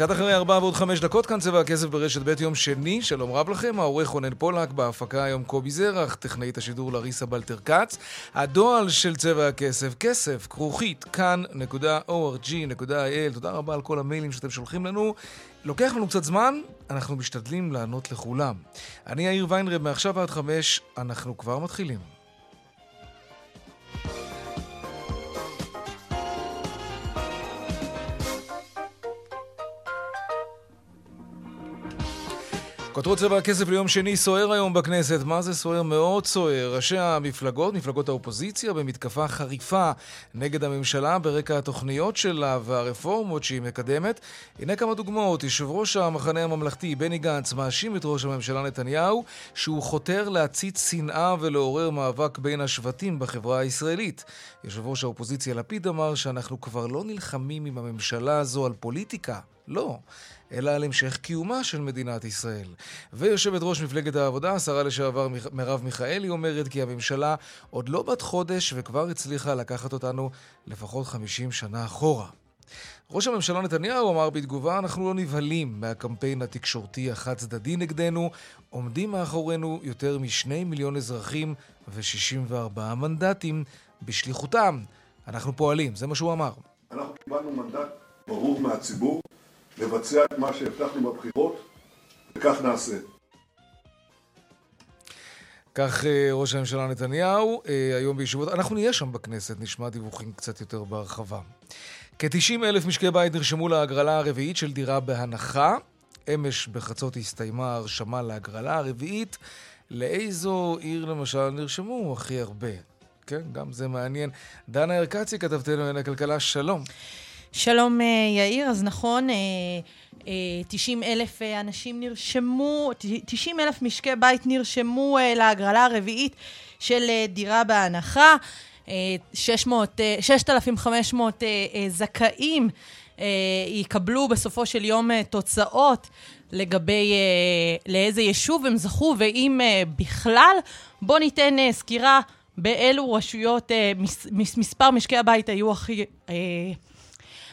קצת אחרי ארבע ועוד חמש דקות כאן צבע הכסף ברשת ב' יום שני, שלום רב לכם, העורך רונן פולק, בהפקה היום קובי זרח, טכנאית השידור לריסה בלטר כץ. הדועל של צבע הכסף, כסף, כרוכית, כאן.org.il, תודה רבה על כל המיילים שאתם שולחים לנו. לוקח לנו קצת זמן, אנחנו משתדלים לענות לכולם. אני יאיר ויינרב, מעכשיו עד חמש, אנחנו כבר מתחילים. כותרות צבע הכסף ליום שני סוער היום בכנסת. מה זה סוער? מאוד סוער. ראשי המפלגות, מפלגות האופוזיציה, במתקפה חריפה נגד הממשלה ברקע התוכניות שלה והרפורמות שהיא מקדמת. הנה כמה דוגמאות. יושב ראש המחנה הממלכתי, בני גנץ, מאשים את ראש הממשלה נתניהו שהוא חותר להציץ שנאה ולעורר מאבק בין השבטים בחברה הישראלית. יושב ראש האופוזיציה לפיד אמר שאנחנו כבר לא נלחמים עם הממשלה הזו על פוליטיקה. לא. אלא על המשך קיומה של מדינת ישראל. ויושבת ראש מפלגת העבודה, השרה לשעבר מרב מיכאלי, אומרת כי הממשלה עוד לא בת חודש וכבר הצליחה לקחת אותנו לפחות 50 שנה אחורה. ראש הממשלה נתניהו אמר בתגובה, אנחנו לא נבהלים מהקמפיין התקשורתי החד-צדדי נגדנו, עומדים מאחורינו יותר משני מיליון אזרחים ו-64 מנדטים בשליחותם. אנחנו פועלים, זה מה שהוא אמר. אנחנו קיבלנו מנדט ברור מהציבור לבצע את מה שהבטחנו בבחירות, וכך נעשה. כך אה, ראש הממשלה נתניהו, אה, היום בישיבות, אנחנו נהיה שם בכנסת, נשמע דיווחים קצת יותר בהרחבה. כ-90 אלף משקי בית נרשמו להגרלה הרביעית של דירה בהנחה. אמש בחצות הסתיימה ההרשמה להגרלה הרביעית. לאיזו עיר למשל נרשמו הכי הרבה? כן, גם זה מעניין. דנה ארקצי, כתבתנו לענייני הכלכלה, שלום. שלום אה, יאיר, אז נכון, 90 אה, אה, אלף אנשים נרשמו, 90 אלף משקי בית נרשמו להגרלה הרביעית של דירה בהנחה. 600, 6,500 זכאים יקבלו בסופו של יום תוצאות לגבי לאיזה יישוב הם זכו, ואם בכלל, בואו ניתן סקירה באילו רשויות מספר משקי הבית היו הכי...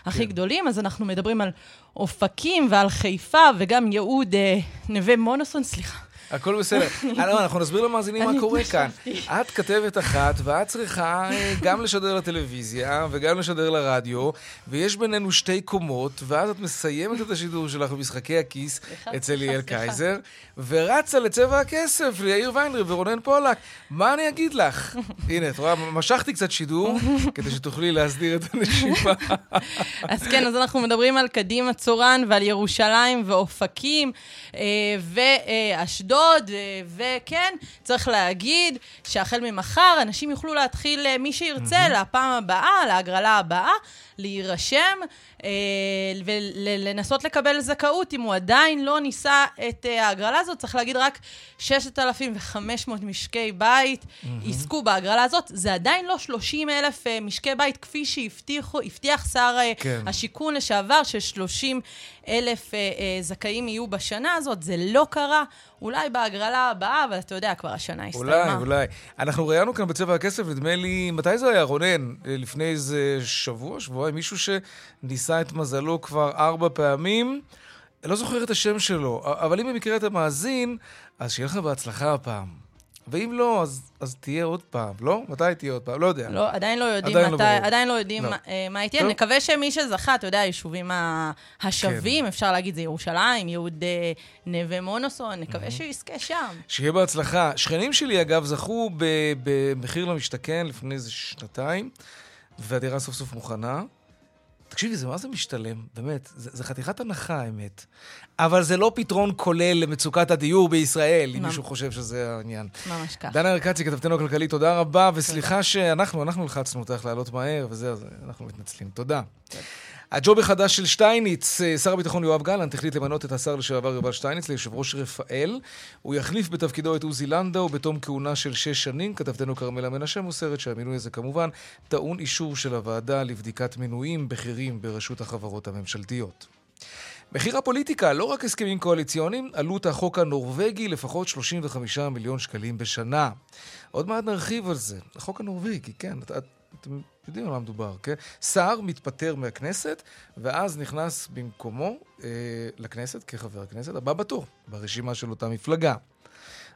הכי כן. גדולים, אז אנחנו מדברים על אופקים ועל חיפה וגם יהוד אה, נווה מונוסון, סליחה. הכל בסדר. אה, לא, אנחנו נסביר למאזינים מה קורה כאן. את כתבת אחת, ואת צריכה אה, גם לשדר לטלוויזיה וגם לשדר לרדיו, ויש בינינו שתי קומות, ואז את מסיימת את השידור שלך במשחקי הכיס אצל ליאל קייזר, ורצה לצבע הכסף ליאיר ויינרי ורונן פולק. מה אני אגיד לך? הנה, את רואה, משכתי קצת שידור, כדי שתוכלי להסדיר את הנשימה. אז כן, אז אנחנו מדברים על קדימה צורן ועל ירושלים ואופקים, ואשדוד. אשדוד, וכן, צריך להגיד שהחל ממחר אנשים יוכלו להתחיל, אה, מי שירצה, mm-hmm. לפעם הבאה, להגרלה הבאה, להירשם אה, ולנסות לקבל זכאות. אם הוא עדיין לא ניסה את אה, ההגרלה הזאת, צריך להגיד רק 6,500 משקי בית mm-hmm. יזכו בהגרלה הזאת. זה עדיין לא 30 אלף אה, משקי בית, כפי שהבטיח שר כן. השיכון לשעבר, ש-30 אלף אה, אה, זכאים יהיו בשנה הזאת. זה לא קרה. אולי בהגרלה הבאה, אבל אתה יודע, כבר השנה הסתיימה. אולי, אולי. אנחנו ראיינו כאן בצבע הכסף, נדמה לי, מתי זה היה, רונן? לפני איזה שבוע, שבועיים, מישהו שניסה את מזלו כבר ארבע פעמים. לא זוכר את השם שלו, אבל אם במקרה אתה מאזין, אז שיהיה לך בהצלחה הפעם. ואם לא, אז, אז תהיה עוד פעם, לא? מתי תהיה עוד פעם? לא יודע. לא, עדיין לא יודעים עדיין לא מתי, לא עדיין לא יודעים לא. מה, אה, מה תהיה. נקווה שמי זכה, אתה יודע, היישובים השווים, כן. אפשר להגיד, זה ירושלים, יהוד אה, נווה מונוסון, נקווה mm-hmm. שהוא יזכה שם. שיהיה בהצלחה. שכנים שלי, אגב, זכו במחיר למשתכן לפני איזה שנתיים, והדירה סוף סוף מוכנה. תקשיבי, זה מה זה משתלם? באמת, זה, זה חתיכת הנחה, האמת. אבל זה לא פתרון כולל למצוקת הדיור בישראל, אם מישהו חושב שזה העניין. ממש ככה. דנה ארקצי, כתבתנו הכלכלית, תודה רבה, וסליחה שאנחנו, אנחנו לחצנו אותך לעלות מהר, וזה, אז אנחנו מתנצלים. תודה. הג'וב החדש של שטייניץ, אה, שר הביטחון יואב גלנט החליט למנות את השר לשעבר יובל שטייניץ ליושב ראש רפאל. הוא יחליף בתפקידו את עוזי לנדאו בתום כהונה של שש שנים. כתבתנו כרמלה מנשה מוסרת שהמינוי הזה כמובן טעון אישור של הוועדה לבדיקת מינויים בכירים ברשות החברות הממשלתיות. מחיר הפוליטיקה, לא רק הסכמים קואליציוניים, עלות החוק הנורבגי לפחות 35 מיליון שקלים בשנה. עוד מעט נרחיב על זה. החוק הנורבגי, כן, את, אתם יודעים על מה מדובר, כן? שר מתפטר מהכנסת, ואז נכנס במקומו אה, לכנסת כחבר הכנסת הבא בתור, ברשימה של אותה מפלגה.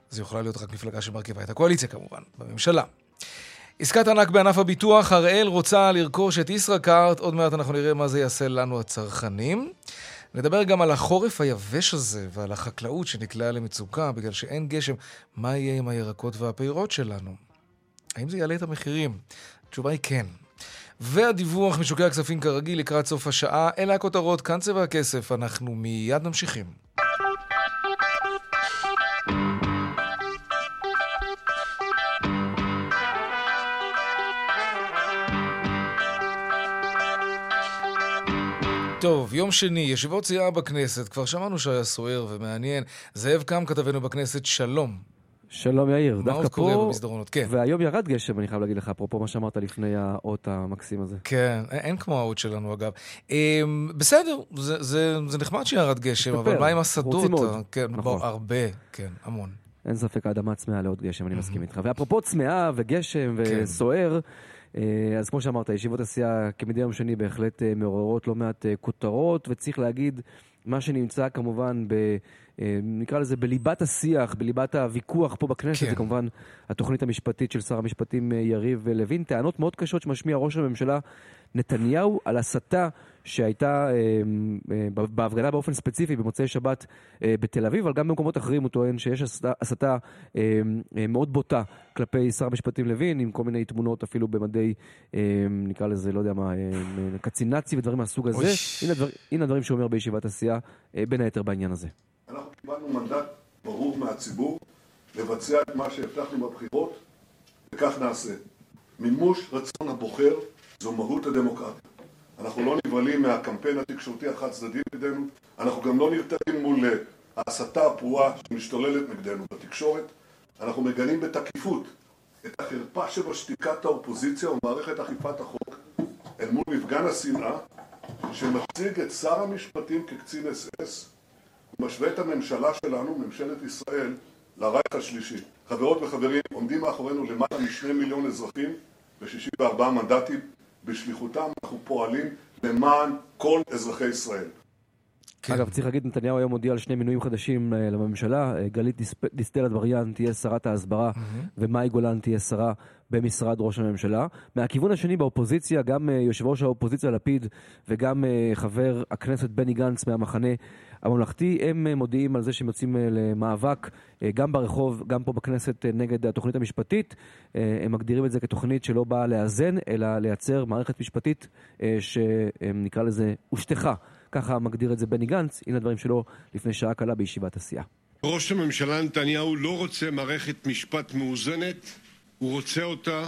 זו יכולה להיות רק מפלגה שמרכיבה את הקואליציה כמובן, בממשלה. עסקת ענק בענף הביטוח, הראל רוצה לרכוש את ישראכרט, עוד מעט אנחנו נראה מה זה יעשה לנו הצרכנים. נדבר גם על החורף היבש הזה ועל החקלאות שנקלעה למצוקה בגלל שאין גשם. מה יהיה עם הירקות והפירות שלנו? האם זה יעלה את המחירים? התשובה היא כן. והדיווח משוקי הכספים כרגיל לקראת סוף השעה, אלה הכותרות, כאן צבע הכסף, אנחנו מיד ממשיכים. טוב, יום שני, ישיבות סיעה בכנסת, כבר שמענו שהיה סוער ומעניין. זאב קם, כתבנו בכנסת, שלום. שלום יאיר, דווקא פה... קורה במסדרונות? כן. והיום ירד גשם, אני חייב להגיד לך, אפרופו מה שאמרת לפני האות המקסים הזה. כן, אין כמו האות שלנו אגב. אמ, בסדר, זה, זה, זה נחמד שירד גשם, אבל מה עם השדות? רוצים עוד. כן, נכון. בוא, הרבה, כן, המון. אין ספק, האדמה צמאה לעוד גשם, אני מסכים איתך. ואפרופו צמאה וגשם כן. וסוער, אה, אז כמו שאמרת, ישיבות הסיעה כמדי יום שני בהחלט אה, מעוררות לא מעט אה, כותרות, וצריך להגיד, מה שנמצא כמובן ב... אה, נקרא לזה בליבת השיח, בליבת הוויכוח פה בכנסת, כן. זה כמובן התוכנית המשפטית של שר המשפטים אה, יריב לוין. טענות מאוד קשות שמשמיע ראש הממשלה נתניהו על הסתה שהייתה אה, בהפגנה באופן ספציפי במוצאי שבת בתל אביב, אבל גם במקומות אחרים הוא טוען שיש הסתה, הסתה מאוד בוטה כלפי שר המשפטים לוין, עם כל מיני תמונות אפילו במדי, נקרא לזה, לא יודע מה, קצין נאצי ודברים מהסוג הזה. הנה, הדבר, הנה הדברים שהוא אומר בישיבת הסיעה, בין היתר בעניין הזה. אנחנו קיבלנו מנדט ברור מהציבור לבצע את מה שהבטחנו בבחירות, וכך נעשה. מימוש רצון הבוחר זו מהות הדמוקרטיה. אנחנו לא נבהלים מהקמפיין התקשורתי החד צדדי נגדנו, אנחנו גם לא נרתעים מול ההסתה הפרועה שמשתוללת נגדנו בתקשורת, אנחנו מגנים בתקיפות את החרפה שבשתיקת האופוזיציה ומערכת אכיפת החוק אל מול מפגן השנאה שמציג את שר המשפטים כקצין אס אס משווה את הממשלה שלנו, ממשלת ישראל, לרייך השלישי. חברות וחברים, עומדים מאחורינו למעלה משני מיליון אזרחים ו-64 מנדטים. בשליחותם אנחנו פועלים למען כל אזרחי ישראל. כן. אגב, צריך להגיד, נתניהו היום הודיע על שני מינויים חדשים אה, לממשלה. אה, גלית דיסטל אטבריאן תהיה שרת ההסברה, mm-hmm. ומאי גולן תהיה שרה במשרד ראש הממשלה. מהכיוון השני באופוזיציה, גם אה, יושב ראש האופוזיציה לפיד וגם חבר הכנסת בני גנץ מהמחנה הממלכתי, הם מודיעים על זה שהם יוצאים למאבק גם ברחוב, גם פה בכנסת נגד התוכנית המשפטית. הם מגדירים את זה כתוכנית שלא באה לאזן, אלא לייצר מערכת משפטית שנקרא לזה הושטחה. ככה מגדיר את זה בני גנץ, הנה הדברים שלו לפני שעה קלה בישיבת הסיעה. ראש הממשלה נתניהו לא רוצה מערכת משפט מאוזנת, הוא רוצה אותה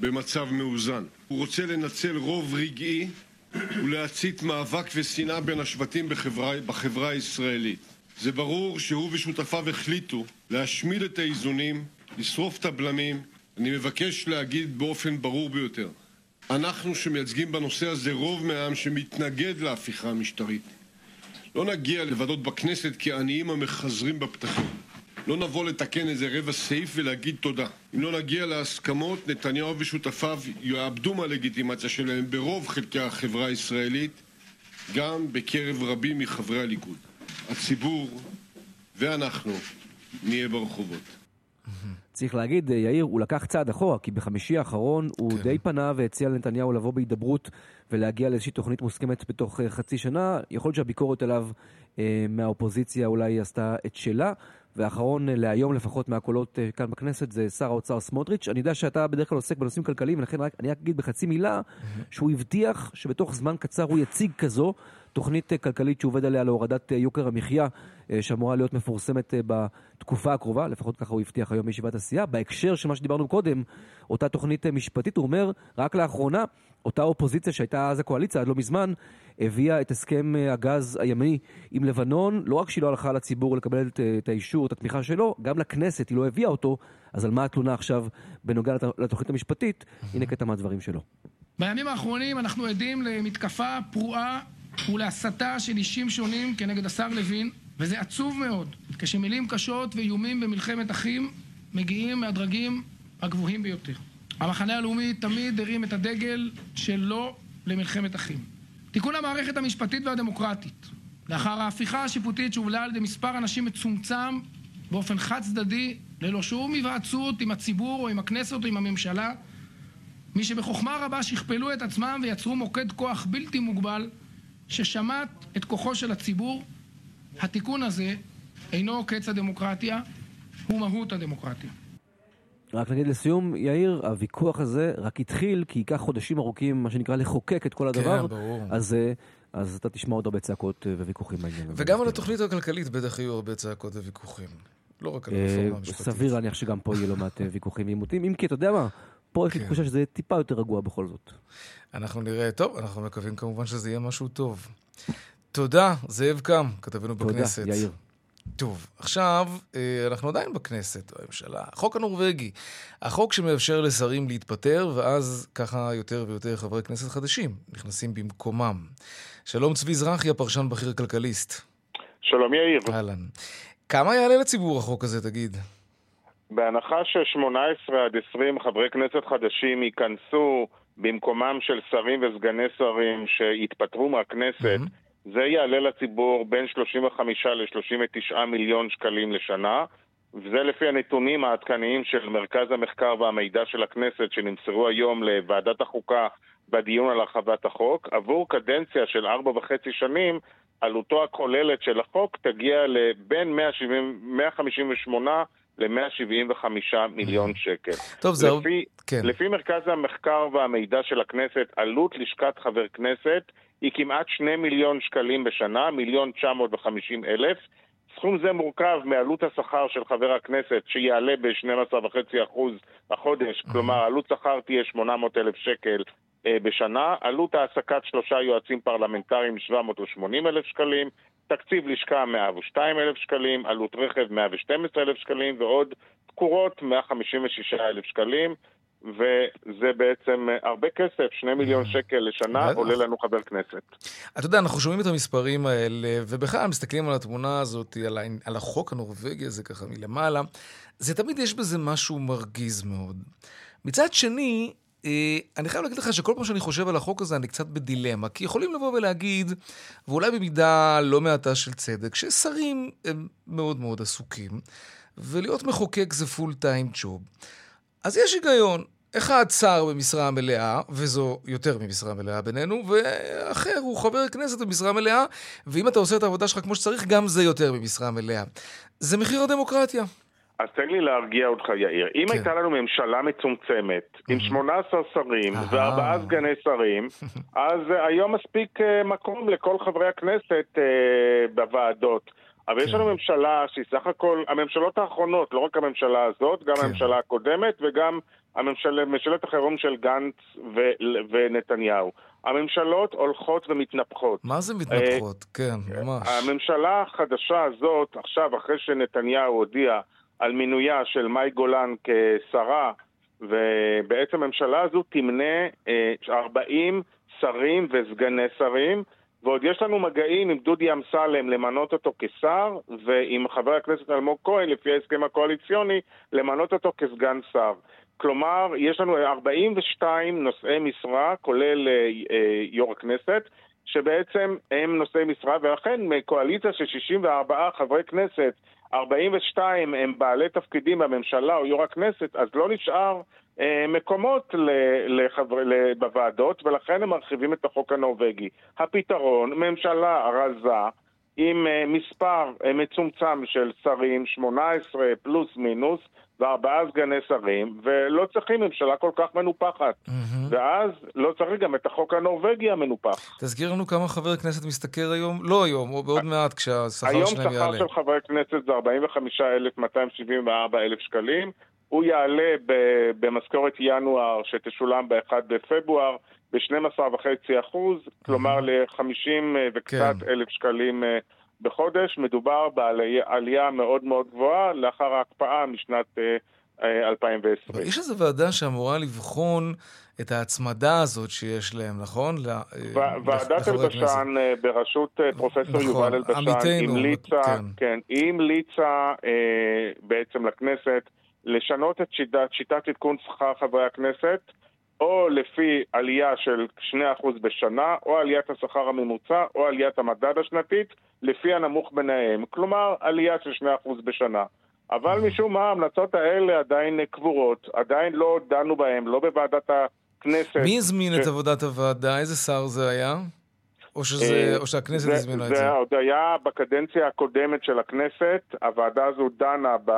במצב מאוזן. הוא רוצה לנצל רוב רגעי ולהצית מאבק ושנאה בין השבטים בחברה, בחברה הישראלית. זה ברור שהוא ושותפיו החליטו להשמיד את האיזונים, לשרוף את הבלמים. אני מבקש להגיד באופן ברור ביותר אנחנו שמייצגים בנושא הזה רוב מהעם שמתנגד להפיכה המשטרית. לא נגיע לוועדות בכנסת כעניים המחזרים בפתחים. לא נבוא לתקן איזה רבע סעיף ולהגיד תודה. אם לא נגיע להסכמות, נתניהו ושותפיו יאבדו מהלגיטימציה שלהם ברוב חלקי החברה הישראלית, גם בקרב רבים מחברי הליכוד. הציבור ואנחנו נהיה ברחובות. צריך להגיד, אה, יאיר, הוא לקח צעד אחורה, כי בחמישי האחרון הוא כן. די פנה והציע לנתניהו לבוא בהידברות ולהגיע לאיזושהי תוכנית מוסכמת בתוך uh, חצי שנה. יכול להיות שהביקורת עליו uh, מהאופוזיציה אולי עשתה את שלה, והאחרון להיום לפחות מהקולות כאן בכנסת זה שר האוצר סמוטריץ'. אני יודע שאתה בדרך כלל עוסק בנושאים כלכליים, ולכן רק, אני רק אגיד בחצי מילה שהוא הבטיח שבתוך זמן קצר הוא יציג כזו תוכנית כלכלית שהוא עובד עליה להורדת יוקר המחיה, שאמורה להיות מפורסמת בתקופה הקרובה, לפחות ככה הוא הבטיח היום בישיבת הסיעה. בהקשר של מה שדיברנו קודם, אותה תוכנית משפטית, הוא אומר, רק לאחרונה, אותה אופוזיציה שהייתה אז הקואליציה עד לא מזמן, הביאה את הסכם הגז הימי עם לבנון, לא רק שהיא לא הלכה לציבור לקבל את, את האישור, את התמיכה שלו, גם לכנסת היא לא הביאה אותו, אז על מה התלונה עכשיו בנוגע לתוכנית המשפטית? הנה קטע מהדברים שלו. בימים האחרונים אנחנו עדים למתקפה פרועה ולהסתה של אישים שונים כנגד השר לוין, וזה עצוב מאוד, כשמילים קשות ואיומים במלחמת אחים מגיעים מהדרגים הגבוהים ביותר. המחנה הלאומי תמיד הרים את הדגל שלו למלחמת אחים. תיקון המערכת המשפטית והדמוקרטית, לאחר ההפיכה השיפוטית שהובלה על ידי מספר אנשים מצומצם באופן חד צדדי, ללא שום היוועצות עם הציבור או עם הכנסת או עם הממשלה, מי שבחוכמה רבה שכפלו את עצמם ויצרו מוקד כוח בלתי מוגבל ששמט את כוחו של הציבור, התיקון הזה אינו קץ הדמוקרטיה, הוא מהות הדמוקרטיה. רק נגיד לסיום, יאיר, הוויכוח הזה רק התחיל כי ייקח חודשים ארוכים, מה שנקרא, לחוקק את כל הדבר. כן, ברור. אז, אז אתה תשמע עוד הרבה צעקות וויכוחים בעניין. וגם על התוכנית הכלכלית בטח יהיו הרבה צעקות וויכוחים. לא רק על הרפורמה המשפטית. סביר להניח שגם פה יהיה לא מעט ויכוחים ועימותים, אם כי אתה יודע מה, פה יש לי תחושה שזה טיפה יותר רגוע בכל זאת. אנחנו נראה, טוב, אנחנו מקווים כמובן שזה יהיה משהו טוב. תודה, זאב קם, כתבנו בכנסת. תודה, יאיר. טוב, עכשיו אנחנו עדיין בכנסת, בממשלה. החוק הנורבגי, החוק שמאפשר לשרים להתפטר, ואז ככה יותר ויותר חברי כנסת חדשים נכנסים במקומם. שלום צבי זרחי, הפרשן בכיר כלכליסט. שלום יאיר. אהלן. כמה יעלה לציבור החוק הזה, תגיד? בהנחה ש-18 עד 20 חברי כנסת חדשים ייכנסו במקומם של שרים וסגני שרים שהתפטרו מהכנסת, mm-hmm. זה יעלה לציבור בין 35 ל-39 מיליון שקלים לשנה, וזה לפי הנתונים העדכניים של מרכז המחקר והמידע של הכנסת שנמסרו היום לוועדת החוקה בדיון על הרחבת החוק. עבור קדנציה של ארבע וחצי שנים, עלותו הכוללת של החוק תגיע לבין 158 ל-175 מיליון שקל. טוב, זהו. לפי, כן. לפי מרכז המחקר והמידע של הכנסת, עלות לשכת חבר כנסת היא כמעט 2 מיליון שקלים בשנה, מיליון 950 אלף. סכום זה מורכב מעלות השכר של חבר הכנסת, שיעלה ב-12.5% החודש, כלומר עלות שכר תהיה 800 אלף שקל בשנה, עלות העסקת שלושה יועצים פרלמנטריים 780 אלף שקלים, תקציב לשכה 102 אלף שקלים, עלות רכב 112 אלף שקלים. ועוד תקורות 156 אלף שקלים. וזה בעצם הרבה כסף, שני מיליון שקל לשנה עולה לנו חבר כנסת. אתה יודע, אנחנו שומעים את המספרים האלה, ובכלל מסתכלים על התמונה הזאת, על, על החוק הנורבגי הזה ככה מלמעלה, זה תמיד יש בזה משהו מרגיז מאוד. מצד שני, אה, אני חייב להגיד לך שכל פעם שאני חושב על החוק הזה, אני קצת בדילמה. כי יכולים לבוא ולהגיד, ואולי במידה לא מעטה של צדק, ששרים הם מאוד מאוד עסוקים, ולהיות מחוקק זה פול טיים ג'וב. אז יש היגיון. אחד שר במשרה מלאה, וזו יותר ממשרה מלאה בינינו, ואחר הוא חבר כנסת במשרה מלאה, ואם אתה עושה את העבודה שלך כמו שצריך, גם זה יותר ממשרה מלאה. זה מחיר הדמוקרטיה. אז תן לי להרגיע אותך, יאיר. אם כן. הייתה לנו ממשלה מצומצמת, עם 18 שרים וארבעה סגני שרים, אז היום מספיק מקום לכל חברי הכנסת בוועדות. אבל כן. יש לנו ממשלה שהיא סך הכל, הממשלות האחרונות, לא רק הממשלה הזאת, גם כן. הממשלה הקודמת וגם הממשל, ממשלת החירום של גנץ ו, ונתניהו. הממשלות הולכות ומתנפחות. מה זה מתנפחות? כן, ממש. הממשלה החדשה הזאת, עכשיו, אחרי שנתניהו הודיע על מינויה של מאי גולן כשרה, ובעצם הממשלה הזו תמנה 40 שרים וסגני שרים, ועוד יש לנו מגעים עם דודי אמסלם למנות אותו כשר, ועם חבר הכנסת אלמוג כהן, לפי ההסכם הקואליציוני, למנות אותו כסגן שר. כלומר, יש לנו 42 נושאי משרה, כולל אה, אה, יו"ר הכנסת, שבעצם הם נושאי משרה, ולכן מקואליציה של 64 חברי כנסת, 42 הם בעלי תפקידים בממשלה או יו"ר הכנסת, אז לא נשאר אה, מקומות לחבר... בוועדות, ולכן הם מרחיבים את החוק הנורבגי. הפתרון, ממשלה רזה, עם אה, מספר אה, מצומצם של שרים, 18 פלוס מינוס, וארבעה סגני שרים, ולא צריכים ממשלה כל כך מנופחת. Mm-hmm. ואז לא צריך גם את החוק הנורבגי המנופח. תזכיר לנו כמה חבר כנסת משתכר היום, לא היום, או בעוד מעט כשהשכר שלהם יעלה. היום שכר של חברי כנסת זה 45,274 אלף שקלים. הוא יעלה במשכורת ינואר שתשולם ב-1 בפברואר ב-12.5 אחוז, כלומר ל-50 וקצת כן. אלף שקלים אה, בחודש. מדובר בעלייה מאוד מאוד גבוהה לאחר ההקפאה משנת 2020. אה, יש איזו ועדה שאמורה לבחון את ההצמדה הזאת שיש להם, נכון? ועדת אלבשן בראשות פרופסור נכון, יובל אלבשן המליצה, כן. כן, היא המליצה בעצם לכנסת לשנות את שיטת, שיטת עדכון שכר חברי הכנסת, או לפי עלייה של 2% בשנה, או עליית השכר הממוצע, או עליית המדד השנתית, לפי הנמוך ביניהם. כלומר, עלייה של 2% בשנה. אבל משום מה ההמלצות האלה עדיין קבורות, עדיין לא דנו בהן, לא בוועדת הכנסת. מי הזמין ש... את עבודת הוועדה? איזה שר זה היה? או, שזה, אה, או שהכנסת הזמינה את זה? זה עוד היה בקדנציה הקודמת של הכנסת, הוועדה הזו דנה ב...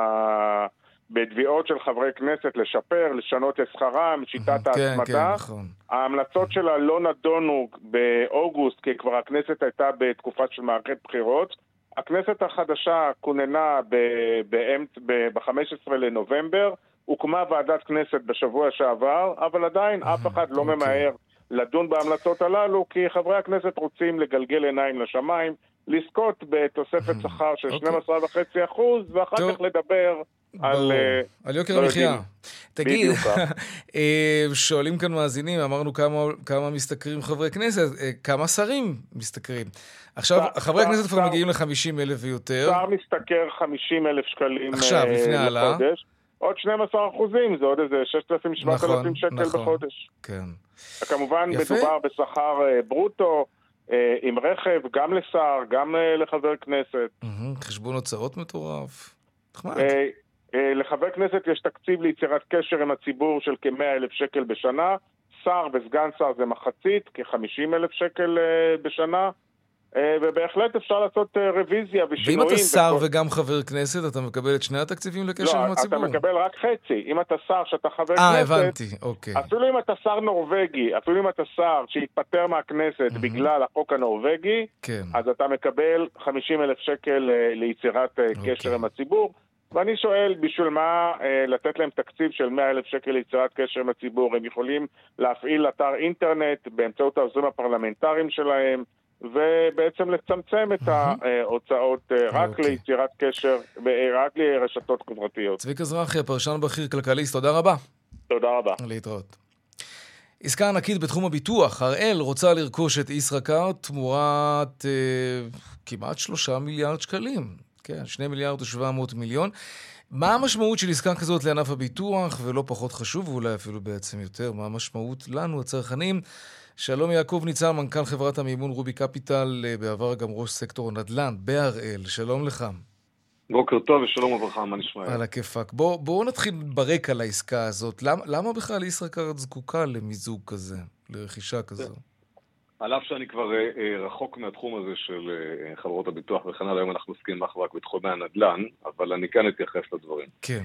בתביעות של חברי כנסת לשפר, לשנות את שכרם, שיטת כן, ההצמדה. כן, נכון. ההמלצות שלה לא נדונו באוגוסט, כי כבר הכנסת הייתה בתקופה של מערכת בחירות. הכנסת החדשה כוננה ב-15 לנובמבר, הוקמה ועדת כנסת בשבוע שעבר, אבל עדיין אף אחד לא אוקיי. ממהר לדון בהמלצות הללו, כי חברי הכנסת רוצים לגלגל עיניים לשמיים, לזכות בתוספת שכר של 12.5%, אוקיי. ואחר כך לדבר על... אה, על יוקר לא המחיה. תגיד, אה, שואלים כאן מאזינים, אמרנו כמה, כמה משתכרים חברי כנסת, אה, כמה שרים משתכרים. עכשיו, חברי הכנסת כבר מגיעים ל-50 אלף ויותר. שר משתכר 50 אלף שקלים עכשיו, לפני העלאה. עוד 12 אחוזים, זה עוד איזה 6,000-7,000 נכון, שקל נכון, בחודש. כן. כמובן, יפה. מדובר בשכר ברוטו. עם רכב, גם לשר, גם לחבר כנסת. חשבון הוצאות מטורף. נחמד. אה, לחבר כנסת יש תקציב ליצירת קשר עם הציבור של כ-100 אלף שקל בשנה, שר וסגן שר זה מחצית, כ-50 אלף שקל אה, בשנה, אה, ובהחלט אפשר לעשות רוויזיה ושינויים. ואם אתה שר בכל... וגם חבר כנסת, אתה מקבל את שני התקציבים לקשר לא, עם הציבור? לא, אתה מקבל רק חצי. אם אתה שר שאתה חבר 아, כנסת... אה, הבנתי, אוקיי. אפילו אם אתה שר נורבגי, אפילו אם אתה שר שהתפטר מהכנסת mm-hmm. בגלל החוק הנורבגי, כן. אז אתה מקבל 50 אלף שקל ליצירת אוקיי. קשר עם הציבור. ואני שואל, בשביל מה אה, לתת להם תקציב של 100 אלף שקל ליצירת קשר עם הציבור? הם יכולים להפעיל אתר אינטרנט באמצעות העוזרים הפרלמנטריים שלהם, ובעצם לצמצם את ההוצאות אה, רק אוקיי. ליצירת קשר, רק לרשתות חברתיות. צביקה זרחי, הפרשן בכיר כלכליסט, תודה רבה. תודה רבה. להתראות. עסקה ענקית בתחום הביטוח, הראל רוצה לרכוש את ישראכרט תמורת אה, כמעט שלושה מיליארד שקלים. כן, 2 מיליארד ו-700 מיליון. מה המשמעות של עסקה כזאת לענף הביטוח, ולא פחות חשוב, ואולי אפילו בעצם יותר, מה המשמעות לנו, הצרכנים? שלום יעקב ניצן, מנכ"ל חברת המימון רובי קפיטל, אה, בעבר גם ראש סקטור נדל"ן בהראל, שלום לך. בוקר טוב ושלום וברכה, מה נשמע? על הכיפאק. בואו בוא נתחיל ברקע לעסקה הזאת. למה, למה בכלל ישראכרט זקוקה למיזוג כזה, לרכישה כזו? על אף שאני כבר אה, אה, רחוק מהתחום הזה של אה, חברות הביטוח וכן הלאה, היום אנחנו עוסקים אך ורק בתחומי הנדל"ן, אבל אני כאן אתייחס לדברים. כן.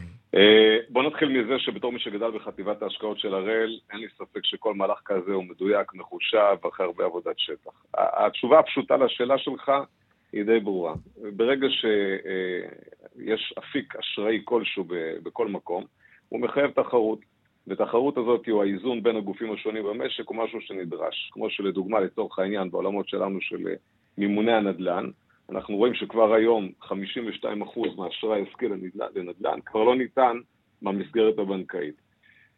בוא נתחיל מזה שבתור מי שגדל בחטיבת ההשקעות של הראל, אין לי ספק שכל מהלך כזה הוא מדויק, מחושב, ואחרי הרבה עבודת שטח. התשובה הפשוטה לשאלה שלך היא די ברורה. ברגע שיש אפיק אשראי כלשהו בכל מקום, הוא מחייב תחרות. ותחרות הזאת, או האיזון בין הגופים השונים במשק, הוא משהו שנדרש. כמו שלדוגמה, לצורך העניין, בעולמות שלנו של אה, מימוני הנדל"ן, אנחנו רואים שכבר היום 52% מהאשראי העסקי לנדל"ן כבר לא ניתן במסגרת הבנקאית.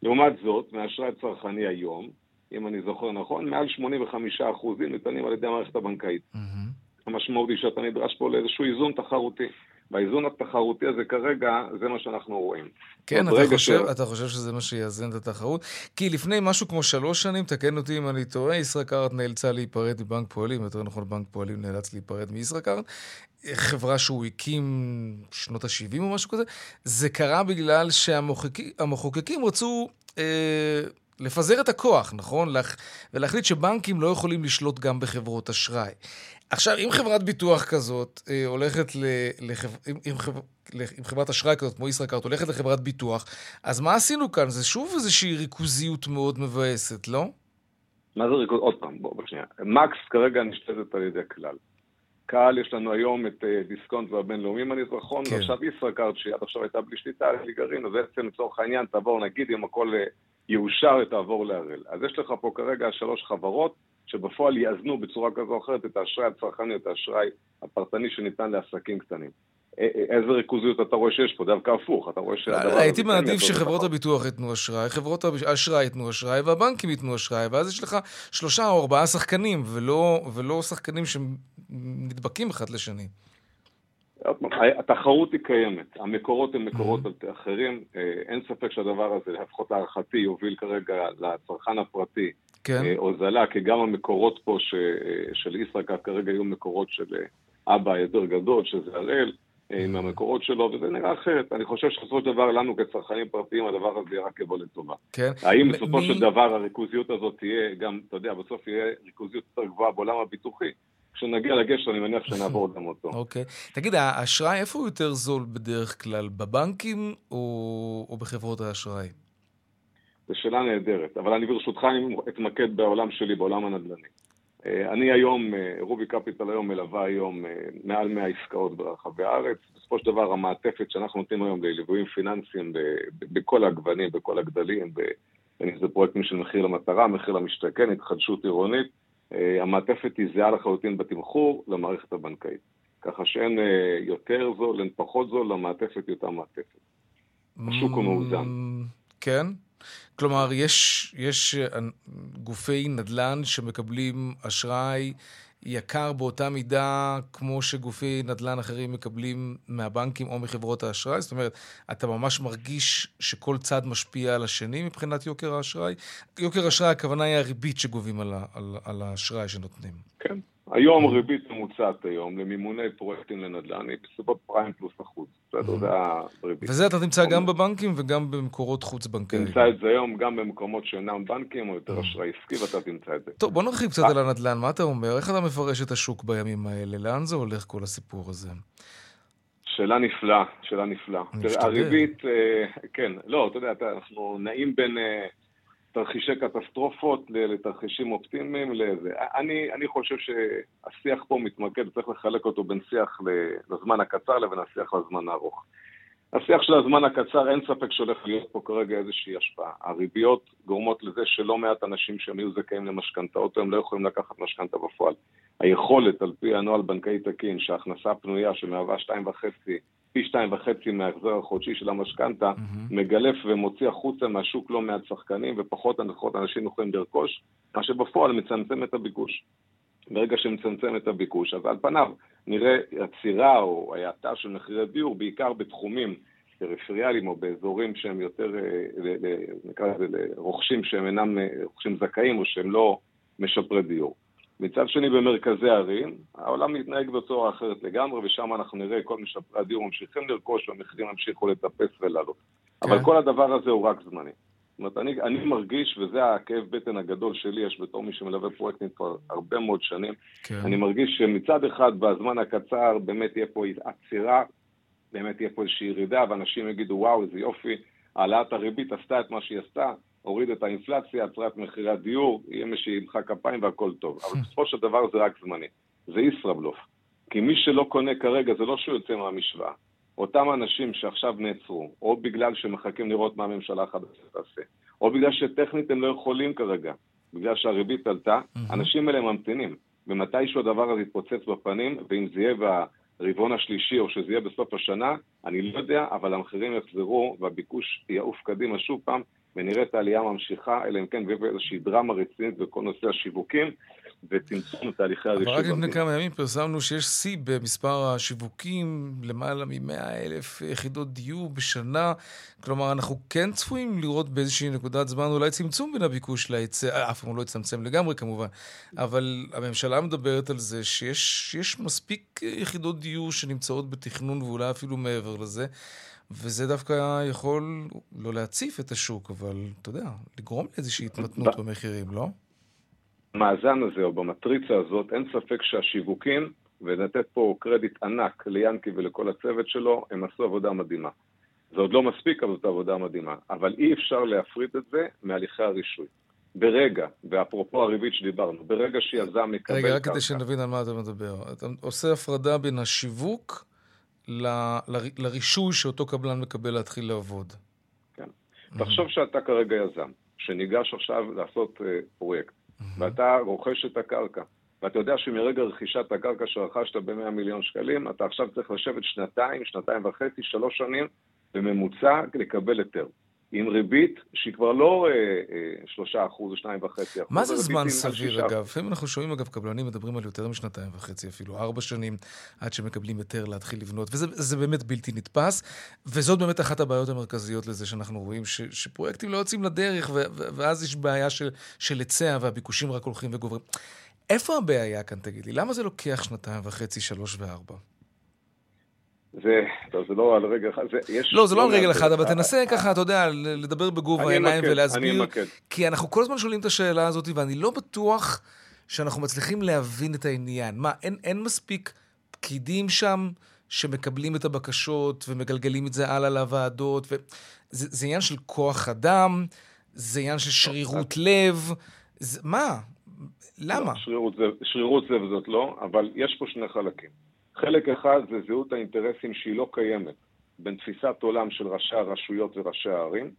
לעומת זאת, מהאשראי הצרכני היום, אם אני זוכר נכון, מעל 85% ניתנים על ידי המערכת הבנקאית. Mm-hmm. המשמעות היא שאתה נדרש פה לאיזשהו איזון תחרותי. באיזון התחרותי הזה כרגע, זה מה שאנחנו רואים. כן, אתה חושב, ש... אתה חושב שזה מה שיאזן את התחרות? כי לפני משהו כמו שלוש שנים, תקן אותי אם אני טועה, ישראכרט נאלצה להיפרד מבנק פועלים, יותר נכון בנק פועלים נאלץ להיפרד מישראכרט. חברה שהוא הקים שנות ה-70 או משהו כזה. זה קרה בגלל שהמחוקקים רצו אה, לפזר את הכוח, נכון? ולהחליט שבנקים לא יכולים לשלוט גם בחברות אשראי. עכשיו, אם חברת ביטוח כזאת אה, הולכת ל... לחב... אם, אם, חב... אם חברת אשראי כזאת, כמו ישראכרט, הולכת לחברת ביטוח, אז מה עשינו כאן? זה שוב איזושהי ריכוזיות מאוד מבאסת, לא? מה זה ריכוז? עוד פעם, בואו, בשנייה. מקס כרגע נשתתת על ידי כלל. קהל, יש לנו היום את אה, דיסקונט והבינלאומי, אם אני זוכר, נכון, כן. ועכשיו ישראכרט, שהיא עד עכשיו הייתה בלי שליטה, היא גרעין, ובעצם לצורך העניין תעבור, נגיד, אם הכל אה, יאושר, תעבור להראל. אז יש לך פה כרגע שלוש חברות, שבפועל יאזנו בצורה כזו או אחרת את האשראי הצרכני, את האשראי הפרטני שניתן לעסקים קטנים. איזה ריכוזיות אתה רואה שיש פה? דווקא הפוך, אתה רואה שהדבר הזה... הייתי מעדיף שחברות הביטוח ייתנו אשראי, חברות האשראי ייתנו אשראי והבנקים ייתנו אשראי, ואז יש לך שלושה או ארבעה שחקנים, ולא, ולא שחקנים שנדבקים אחד לשני. התחרות היא קיימת, המקורות הם מקורות mm-hmm. אחרים, אה, אין ספק שהדבר הזה, לפחות להערכתי, יוביל כרגע לצרכן הפרטי כן. אה, הוזלה, כי גם המקורות פה ש, אה, של ישראכרט כרגע יהיו מקורות של אבא יותר גדול, שזה הראל, עם המקורות שלו, וזה נראה אחרת. אני חושב שבסופו של דבר לנו כצרכנים פרטיים הדבר הזה רק יבוא לטובה. כן. האם בסופו של דבר הריכוזיות הזאת תהיה גם, אתה יודע, בסוף יהיה ריכוזיות יותר גבוהה בעולם הביטוחי? כשנגיע לגשר אני מניח שנעבור גם אותו. אוקיי. תגיד, האשראי איפה הוא יותר זול בדרך כלל? בבנקים או, או בחברות האשראי? זו שאלה נהדרת, אבל אני ברשותך אתמקד בעולם שלי, בעולם הנדל"ני. אה, אני היום, אה, רובי קפיטל היום מלווה היום אה, מעל 100 עסקאות ברחבי הארץ. בסופו של דבר המעטפת שאנחנו נותנים היום לליוויים פיננסיים בכל הגוונים, בכל הגדלים, בין אם זה פרויקטים של מחיר למטרה, מחיר למשתכן, התחדשות עירונית, המעטפת היא זהה לחלוטין בתמחור למערכת הבנקאית. ככה שאין יותר זול, אין פחות זול, למעטפת היא אותה מעטפת. השוק הוא מאוזן. כן? כלומר, יש, יש אה, גופי נדל"ן שמקבלים אשראי יקר באותה מידה כמו שגופי נדל"ן אחרים מקבלים מהבנקים או מחברות האשראי? זאת אומרת, אתה ממש מרגיש שכל צד משפיע על השני מבחינת יוקר האשראי? יוקר האשראי, הכוונה היא הריבית שגובים על, על, על האשראי שנותנים. כן. היום ריבית ממוצעת היום למימוני פרויקטים לנדל"ן היא בסביבות פריים פלוס אחוז. בסדר, זה הריבית. וזה אתה תמצא גם בבנקים וגם במקורות חוץ-בנקאיים. תמצא את זה היום גם במקומות שאינם בנקים או יותר אשראי עסקי, ואתה תמצא את זה. טוב, בוא נרחיב קצת על הנדל"ן. מה אתה אומר? איך אתה מפרש את השוק בימים האלה? לאן זה הולך כל הסיפור הזה? שאלה נפלאה, שאלה נפלאה. הריבית, אה, כן, לא, אתה יודע, אנחנו נעים בין... תרחישי קטסטרופות לתרחישים אופטימיים, לזה. אני, אני חושב שהשיח פה מתמקד, צריך לחלק אותו בין שיח לזמן הקצר לבין השיח לזמן הארוך. השיח של הזמן הקצר, אין ספק שהולך להיות פה כרגע איזושהי השפעה. הריביות גורמות לזה שלא מעט אנשים שהם יהיו זכאים למשכנתאות, הם לא יכולים לקחת משכנתה בפועל. היכולת, על פי הנוהל בנקאי תקין, שהכנסה פנויה שמהווה שתיים וחצי פי שתיים וחצי מההחזר החודשי של המשכנתה, mm-hmm. מגלף ומוציא החוצה מהשוק לא מעט שחקנים ופחות הנחות אנשים יכולים לרכוש, מה שבפועל מצמצם את הביקוש. ברגע שמצמצם את הביקוש, אז על פניו נראה עצירה או האטה של מחירי דיור, בעיקר בתחומים פריפריאליים או באזורים שהם יותר, אה, נקרא לזה, לרוכשים שהם אינם אה, רוכשים זכאים או שהם לא משפרי דיור. מצד שני, במרכזי הערים, העולם מתנהג בצורה אחרת לגמרי, ושם אנחנו נראה כל משפרי הדיור ממשיכים לרכוש והמחירים ימשיכו לטפס ולעלות. כן. אבל כל הדבר הזה הוא רק זמני. זאת אומרת, אני, אני מרגיש, וזה הכאב בטן הגדול שלי, יש בתור מי שמלווה פרויקטים כבר הרבה מאוד שנים, כן. אני מרגיש שמצד אחד, בזמן הקצר, באמת תהיה פה עצירה, באמת תהיה פה איזושהי ירידה, ואנשים יגידו, וואו, איזה יופי, העלאת הריבית עשתה את מה שהיא עשתה, הוריד את האינפלציה, עצרה את מחירי הדיור, יהיה מי שימחא כפיים והכל טוב. אבל בסופו של דבר זה רק זמני. זה ישראבלוף. כי מי שלא קונה כרגע, זה לא שהוא יוצא מהמשוואה. אותם אנשים שעכשיו נעצרו, או בגלל שמחכים לראות מה הממשלה החדשה תעשה, או בגלל שטכנית הם לא יכולים כרגע, בגלל שהריבית עלתה, האנשים האלה ממתינים. ומתישהו הדבר הזה יתפוצץ בפנים, ואם זה יהיה ברבעון השלישי או שזה יהיה בסוף השנה, אני לא יודע, אבל המחירים יחזרו והביקוש יעוף קדימה שוב פעם, ונראה את העלייה ממשיכה, אלא אם כן ויהיה איזושהי דרמה רצינית בכל נושא השיווקים וצמצום תהליכי הרישום. אבל רק לפני כמה ימים פרסמנו שיש שיא במספר השיווקים, למעלה מ-100 אלף יחידות דיור בשנה. כלומר, אנחנו כן צפויים לראות באיזושהי נקודת זמן אולי צמצום בין הביקוש להיצע, אף פעם לא יצמצם לגמרי כמובן, אבל הממשלה מדברת על זה שיש מספיק יחידות דיור שנמצאות בתכנון ואולי אפילו מעבר לזה. וזה דווקא יכול לא להציף את השוק, אבל אתה יודע, לגרום לאיזושהי התמתנות במחירים, לא? במאזן הזה או במטריצה הזאת, אין ספק שהשיווקים, ולתת פה קרדיט ענק ליאנקי ולכל הצוות שלו, הם עשו עבודה מדהימה. זה עוד לא מספיק, אבל זאת עבודה מדהימה. אבל אי אפשר להפריד את זה מהליכי הרישוי. ברגע, ואפרופו הריבית שדיברנו, ברגע שיזם מקבל רגע, רק כדי שנבין על מה אתה מדבר. אתה עושה הפרדה בין השיווק ל, ל, לרישוי שאותו קבלן מקבל להתחיל לעבוד. כן. תחשוב שאתה כרגע יזם, שניגש עכשיו לעשות uh, פרויקט. ואתה רוכש את הקרקע, ואתה יודע שמרגע רכישת הקרקע שרכשת ב-100 מיליון שקלים, אתה עכשיו צריך לשבת שנתיים, שנתיים וחצי, שלוש שנים, בממוצע לקבל היתר. עם ריבית שהיא כבר לא אה, אה, שלושה אחוז או שניים וחצי אחוז. מה זה זמן סביר, אגב? לפעמים אנחנו שומעים, אגב, קבלנים מדברים על יותר משנתיים וחצי, אפילו ארבע שנים, עד שמקבלים היתר להתחיל לבנות, וזה באמת בלתי נתפס, וזאת באמת אחת הבעיות המרכזיות לזה שאנחנו רואים, ש, שפרויקטים לא יוצאים לדרך, ו, ו, ואז יש בעיה של, של היצע, והביקושים רק הולכים וגוברים. איפה הבעיה כאן, תגיד לי? למה זה לוקח שנתיים וחצי, שלוש וארבע? זה, טוב, זה לא על רגל אחד, זה, יש... לא, זה לא על רגל אחד, אבל תנסה ככה, אתה יודע, לדבר בגובה העיניים ולהסביר. כי אנחנו כל הזמן שואלים את השאלה הזאת, ואני לא בטוח שאנחנו מצליחים להבין את העניין. מה, אין, אין מספיק פקידים שם שמקבלים את הבקשות ומגלגלים את זה הלאה לוועדות? ו... זה, זה עניין של כוח אדם, זה עניין של שרירות לב, זה, מה? למה? לא, שרירות, זה, שרירות לב זאת לא, אבל יש פה שני חלקים. חלק אחד זה זהות האינטרסים שהיא לא קיימת בין תפיסת עולם של ראשי הרשויות וראשי הערים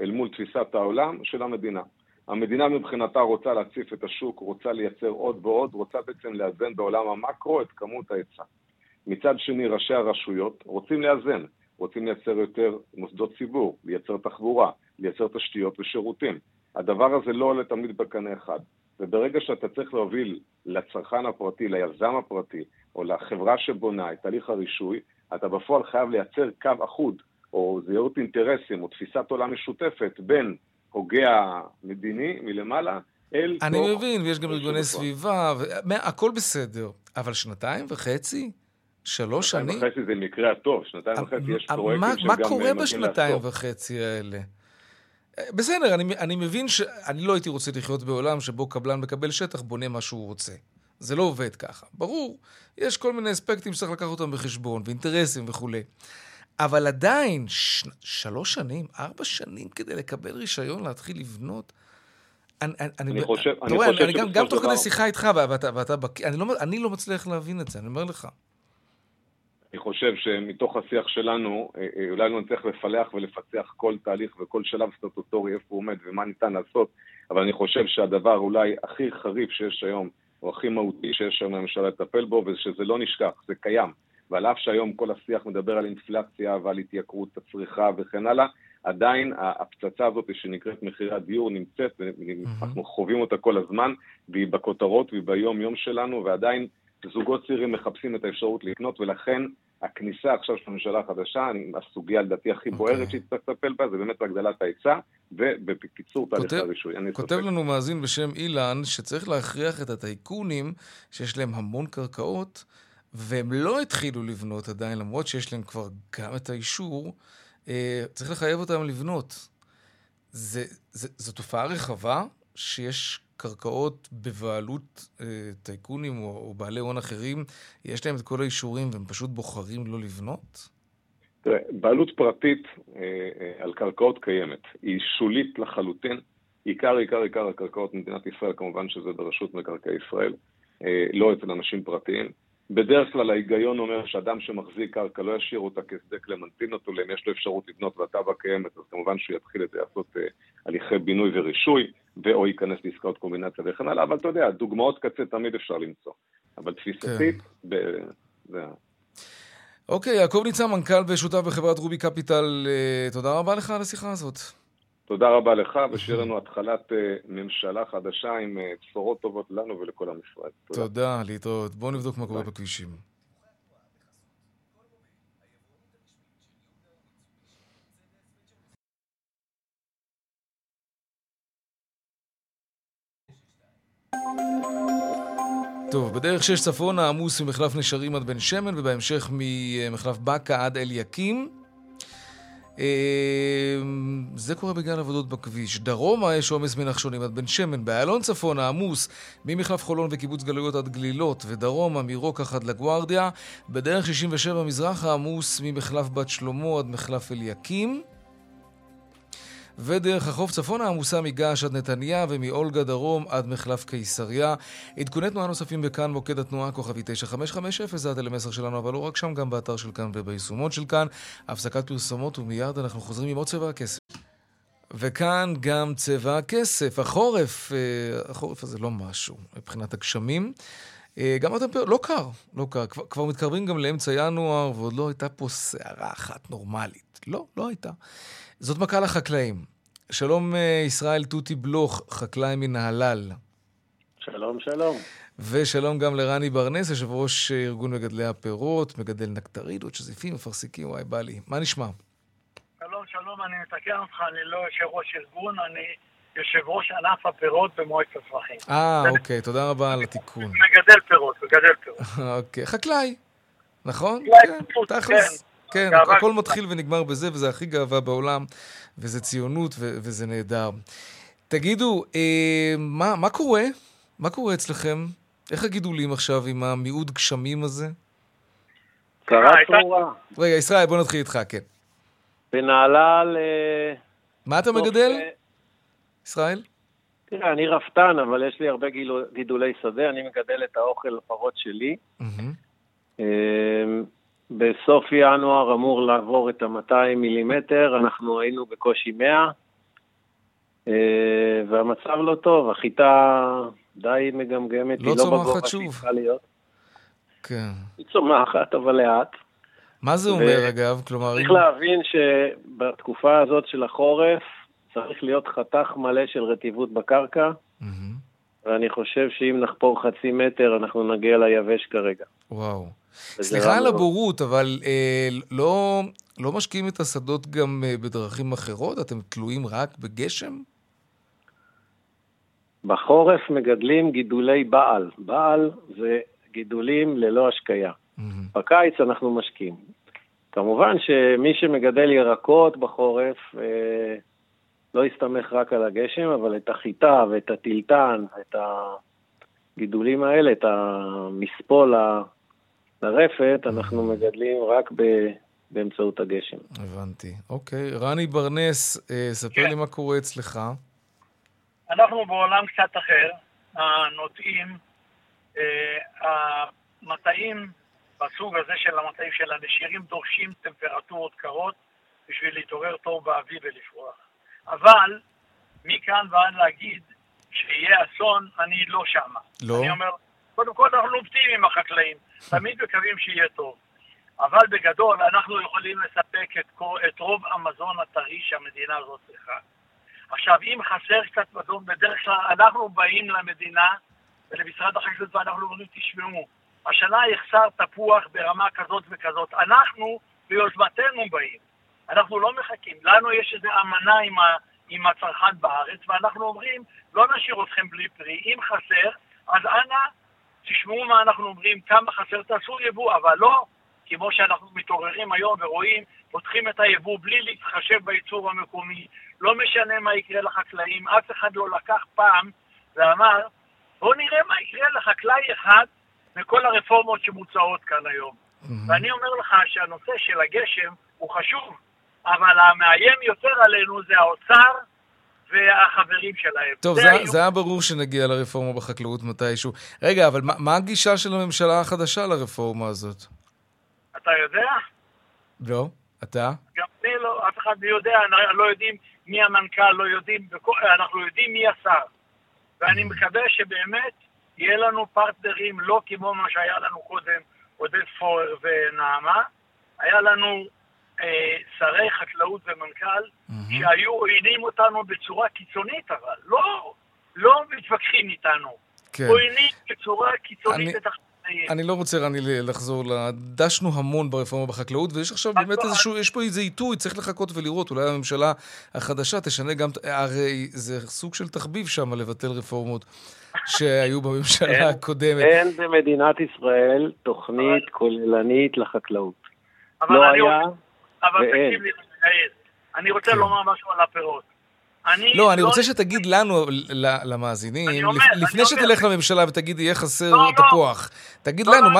אל מול תפיסת העולם של המדינה. המדינה מבחינתה רוצה להציף את השוק, רוצה לייצר עוד ועוד, רוצה בעצם לאזן בעולם המקרו את כמות ההיצע. מצד שני, ראשי הרשויות רוצים לאזן, רוצים לייצר יותר מוסדות ציבור, לייצר תחבורה, לייצר תשתיות ושירותים. הדבר הזה לא עולה תמיד בקנה אחד. וברגע שאתה צריך להוביל לצרכן הפרטי, ליזם הפרטי, או לחברה שבונה את תהליך הרישוי, אתה בפועל חייב לייצר קו אחוד, או זהירות אינטרסים, או תפיסת עולם משותפת בין הוגה המדיני מלמעלה אל... אני תוך... מבין, ויש גם ארגוני סביבה, ו... הכל בסדר, אבל שנתיים וחצי? שלוש שנים? שנתיים וחצי זה מקרה הטוב, שנתיים וחצי יש פרויקטים שגם... מה קורה בשנתיים וחצי האלה? בסדר, אני, אני מבין שאני לא הייתי רוצה לחיות בעולם שבו קבלן מקבל שטח, בונה מה שהוא רוצה. זה לא עובד ככה. ברור, יש כל מיני אספקטים שצריך לקחת אותם בחשבון, ואינטרסים וכולי. אבל עדיין, ש... שלוש שנים, ארבע שנים כדי לקבל רישיון להתחיל לבנות, אני, אני, אני חושב, אני רואה, חושב אני גם, גם תוך כדי שיחה איתך, ואתה, ואתה אני, לא, אני לא מצליח להבין את זה, אני אומר לך. אני חושב שמתוך השיח שלנו, אה, אה, אולי לא נצטרך לפלח ולפצח כל תהליך וכל שלב סטטוטורי, איפה הוא עומד ומה ניתן לעשות, אבל אני חושב שהדבר אולי הכי חריף שיש היום, או הכי מהותי שיש היום לממשלה לטפל בו, ושזה לא נשכח, זה קיים. ועל אף שהיום כל השיח מדבר על אינפלציה ועל התייקרות הצריכה וכן הלאה, עדיין הפצצה הזאת שנקראת מחירי הדיור נמצאת, ואנחנו חווים אותה כל הזמן, והיא בכותרות והיא ביום-יום שלנו, ועדיין זוגות צעירים מחפשים את האפשרות לקנות, ולכן הכניסה עכשיו של הממשלה החדשה, הסוגיה לדעתי הכי אוקיי. בוערת okay. שצריך לטפל בה, זה באמת הגדלת ההיצע, ובקיצור תהליך הרישוי. כותב סופק. לנו מאזין בשם אילן, שצריך להכריח את הטייקונים, שיש להם המון קרקעות, והם לא התחילו לבנות עדיין, למרות שיש להם כבר גם את האישור, אה, צריך לחייב אותם לבנות. זה, זה, זו תופעה רחבה שיש קרקעות בבעלות אה, טייקונים או, או בעלי הון אחרים, יש להם את כל האישורים והם פשוט בוחרים לא לבנות? תראה, בעלות פרטית אה, אה, על קרקעות קיימת. היא שולית לחלוטין. עיקר, עיקר, עיקר הקרקעות במדינת ישראל, כמובן שזה ברשות מקרקעי ישראל, אה, לא אצל אנשים פרטיים. בדרך כלל ההיגיון אומר שאדם שמחזיק קרקע לא ישאיר אותה כשדה קלמנטינות, אלא אם יש לו אפשרות לבנות והתב"ע קיימת, אז כמובן שהוא יתחיל את זה לעשות uh, הליכי בינוי ורישוי, ואו ייכנס לעסקאות קומבינציה וכן הלאה, אבל אתה יודע, דוגמאות קצה תמיד אפשר למצוא. אבל תפיסתית, כן. ב... זה... אוקיי, יעקב ניצן, מנכ"ל ושותף בחברת רובי קפיטל, uh, תודה רבה לך על השיחה הזאת. תודה רבה לך, ושיהיה לנו התחלת uh, ממשלה חדשה עם uh, בשורות טובות לנו ולכל עם ישראל. תודה. תודה, להתראות. בואו נבדוק מה קורה בכבישים. טוב, בדרך שש צפונה עמוס ממחלף נשרים עד בן שמן, ובהמשך ממחלף באקה עד אליקים. זה קורה בגלל עבודות בכביש. דרומה יש עומס מנחשונים עד בן שמן, באיילון צפון העמוס ממחלף חולון וקיבוץ גלויות עד גלילות, ודרומה מרוקח עד לגוארדיה. בדרך 67 מזרח העמוס ממחלף בת שלמה עד מחלף אליקים. ודרך החוף צפונה עמוסה מגעש עד נתניה ומאולגה דרום עד מחלף קיסריה. עדכוני תנועה נוספים בכאן, מוקד התנועה, כוכבי 9550, זה הטלמסר שלנו, אבל לא רק שם, גם באתר של כאן וביישומות של כאן. הפסקת פרסומות ומיד אנחנו חוזרים עם עוד צבע הכסף. וכאן גם צבע הכסף. החורף, אה, החורף הזה לא משהו מבחינת הגשמים. אה, גם הטמפרטורה, לא קר, לא קר. כבר, כבר מתקרבים גם לאמצע ינואר, ועוד לא הייתה פה סערה אחת נורמלית. לא, לא הייתה. זאת מכה לחקלאים. שלום אה, ישראל תותי בלוך, חקלאי מנהלל. שלום, שלום. ושלום גם לרני ברנס, יושב ראש ארגון מגדלי הפירות, מגדל נקטרידות, שזיפים, אפרסיקים, וואי, בא לי. מה נשמע? שלום, שלום, אני מתקן אותך, אני לא יושב ראש ארגון, אני יושב ראש ענף הפירות במועצת הצרכים. אה, אוקיי, תודה רבה על התיקון. מגדל פירות, מגדל פירות. אוקיי, חקלאי, נכון? כן, תכלס. כן, הכל מתחיל ונגמר בזה, וזה הכי גאווה בעולם, וזה ציונות, ו- וזה נהדר. תגידו, אה, מה, מה קורה? מה קורה אצלכם? איך הגידולים עכשיו עם המיעוט גשמים הזה? קרה צרורה. רגע, ישראל, בוא נתחיל איתך, כן. בנהלל... מה אתה מגדל? ישראל? תראה, אני רפתן, אבל יש לי הרבה גידולי שדה, אני מגדל את האוכל לפרות שלי. בסוף ינואר אמור לעבור את ה-200 מילימטר, אנחנו היינו בקושי 100, אה, והמצב לא טוב, החיטה די מגמגמת, לא צומחת שוב. כן. היא צומחת, אבל לאט. מה זה אומר, אגב? כלומר... צריך להבין שבתקופה הזאת של החורף צריך להיות חתך מלא של רטיבות בקרקע, ואני חושב שאם נחפור חצי מטר, אנחנו נגיע ליבש כרגע. וואו. סליחה על הבורות, אבל אה, לא, לא משקיעים את השדות גם אה, בדרכים אחרות? אתם תלויים רק בגשם? בחורף מגדלים גידולי בעל. בעל זה גידולים ללא השקיה. Mm-hmm. בקיץ אנחנו משקיעים. כמובן שמי שמגדל ירקות בחורף אה, לא יסתמך רק על הגשם, אבל את החיטה ואת הטילטן, את הגידולים האלה, את המספול לרפת, אנחנו מגדלים רק ב... באמצעות הגשם. הבנתי. אוקיי. רני ברנס, אה, ספר כן. לי מה קורה אצלך. אנחנו בעולם קצת אחר. הנוטעים, אה, המטעים בסוג הזה של המטעים של הנשירים דורשים טמפרטורות קרות בשביל להתעורר טוב באביב ולפרוח. אבל מכאן ועד להגיד שיהיה אסון, אני לא שמה. לא? אני אומר, קודם כל אנחנו אופטימיים עם החקלאים, תמיד מקווים שיהיה טוב. אבל בגדול אנחנו יכולים לספק את, את רוב המזון הטרי שהמדינה הזאת צריכה. עכשיו, אם חסר קצת מזון, בדרך כלל אנחנו באים למדינה ולמשרד החקלאות ואנחנו אומרים, תשמעו, השנה יחסר תפוח ברמה כזאת וכזאת. אנחנו ביוזמתנו באים. אנחנו לא מחכים. לנו יש איזו אמנה עם, ה, עם הצרכן בארץ, ואנחנו אומרים, לא נשאיר אתכם בלי פרי. אם חסר, אז אנא, תשמעו מה אנחנו אומרים, כמה חסר, תעשו יבוא, אבל לא כמו שאנחנו מתעוררים היום ורואים, פותחים את היבוא בלי להתחשב בייצור המקומי, לא משנה מה יקרה לחקלאים, אף אחד לא לקח פעם ואמר, בואו נראה מה יקרה לחקלאי אחד מכל הרפורמות שמוצעות כאן היום. Mm-hmm. ואני אומר לך שהנושא של הגשם הוא חשוב, אבל המאיים יותר עלינו זה האוצר והחברים שלהם. טוב, זה, זה, זה היה ברור שנגיע לרפורמה בחקלאות מתישהו. רגע, אבל מה, מה הגישה של הממשלה החדשה לרפורמה הזאת? אתה יודע? לא, אתה? גם אני לא, אף אחד לא יודע, לא יודעים מי המנכ"ל, לא יודעים, אנחנו יודעים מי השר. ואני מקווה שבאמת יהיה לנו פרטנרים לא כמו מה שהיה לנו קודם, עודד פורר ונעמה, היה לנו שרי חקלאות ומנכ"ל mm-hmm. שהיו עוינים אותנו בצורה קיצונית, אבל לא, לא מתווכחים איתנו. כן. עוינים בצורה קיצונית אני... את החקלאות. אני לא רוצה, רני, לחזור ל... דשנו המון ברפורמה בחקלאות, ויש עכשיו באמת איזשהו, יש פה איזה עיתוי, צריך לחכות ולראות, אולי הממשלה החדשה תשנה גם, הרי זה סוג של תחביב שם לבטל רפורמות שהיו בממשלה הקודמת. אין במדינת ישראל תוכנית כוללנית לחקלאות. לא היה אבל תקשיב לי, אני רוצה כן. לומר משהו על הפירות. אני לא, אני רוצה שתגיד לנו, למאזינים, לפני. שתלך לממשלה ותגיד יהיה חסר לא, לא. תפוח, תגיד לא, לנו, לא.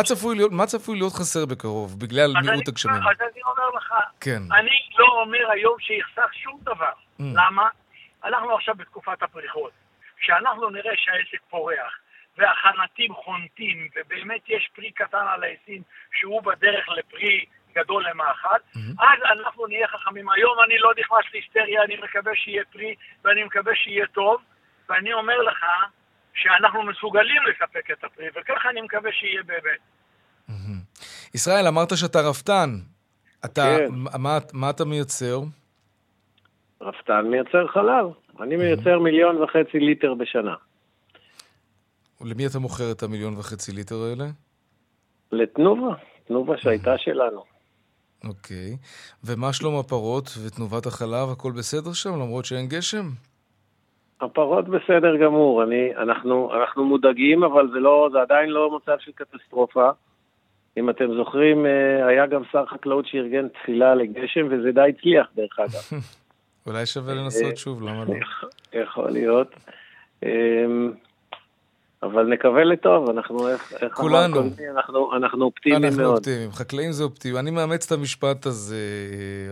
מה צפוי להיות- חסר בקרוב, בגלל מיעוט הגשמים? אז אני אומר לך, כן. אני לא אומר היום שיחסך שום דבר. Mm. למה? אנחנו עכשיו בתקופת הפריחות. כשאנחנו נראה שהעסק פורח, והחנתים חונטים, ובאמת יש פרי קטן על העצים שהוא בדרך לפרי גדול למאכל, אז אנחנו נהיה חכמים. היום אני לא נכנס להיסטריה, אני מקווה שיהיה פרי, ואני מקווה שיהיה טוב, ואני אומר לך שאנחנו מסוגלים לספק את הפרי, וככה אני מקווה שיהיה באמת. ישראל, אמרת שאתה רפתן. אתה, כן. מה, מה אתה מייצר? רפתן מייצר חלב. אני מייצר מיליון וחצי ליטר בשנה. למי אתה מוכר את המיליון וחצי ליטר האלה? לתנובה, תנובה שהייתה שלנו. אוקיי. ומה שלום הפרות ותנובת החלב, הכל בסדר שם, למרות שאין גשם? הפרות בסדר גמור, אני, אנחנו, אנחנו מודאגים, אבל זה, לא, זה עדיין לא מצב של קטסטרופה. אם אתם זוכרים, אה, היה גם שר חקלאות שארגן תפילה לגשם, וזה די הצליח, דרך אגב. אולי שווה אה, לנסות שוב, למה לא? יכול להיות. אבל נקווה לטוב, אנחנו, איך, כולנו. קודמי, אנחנו, אנחנו אופטימיים אנחנו מאוד. אופטימיים, חקלאים זה אופטימי. אני מאמץ את המשפט הזה,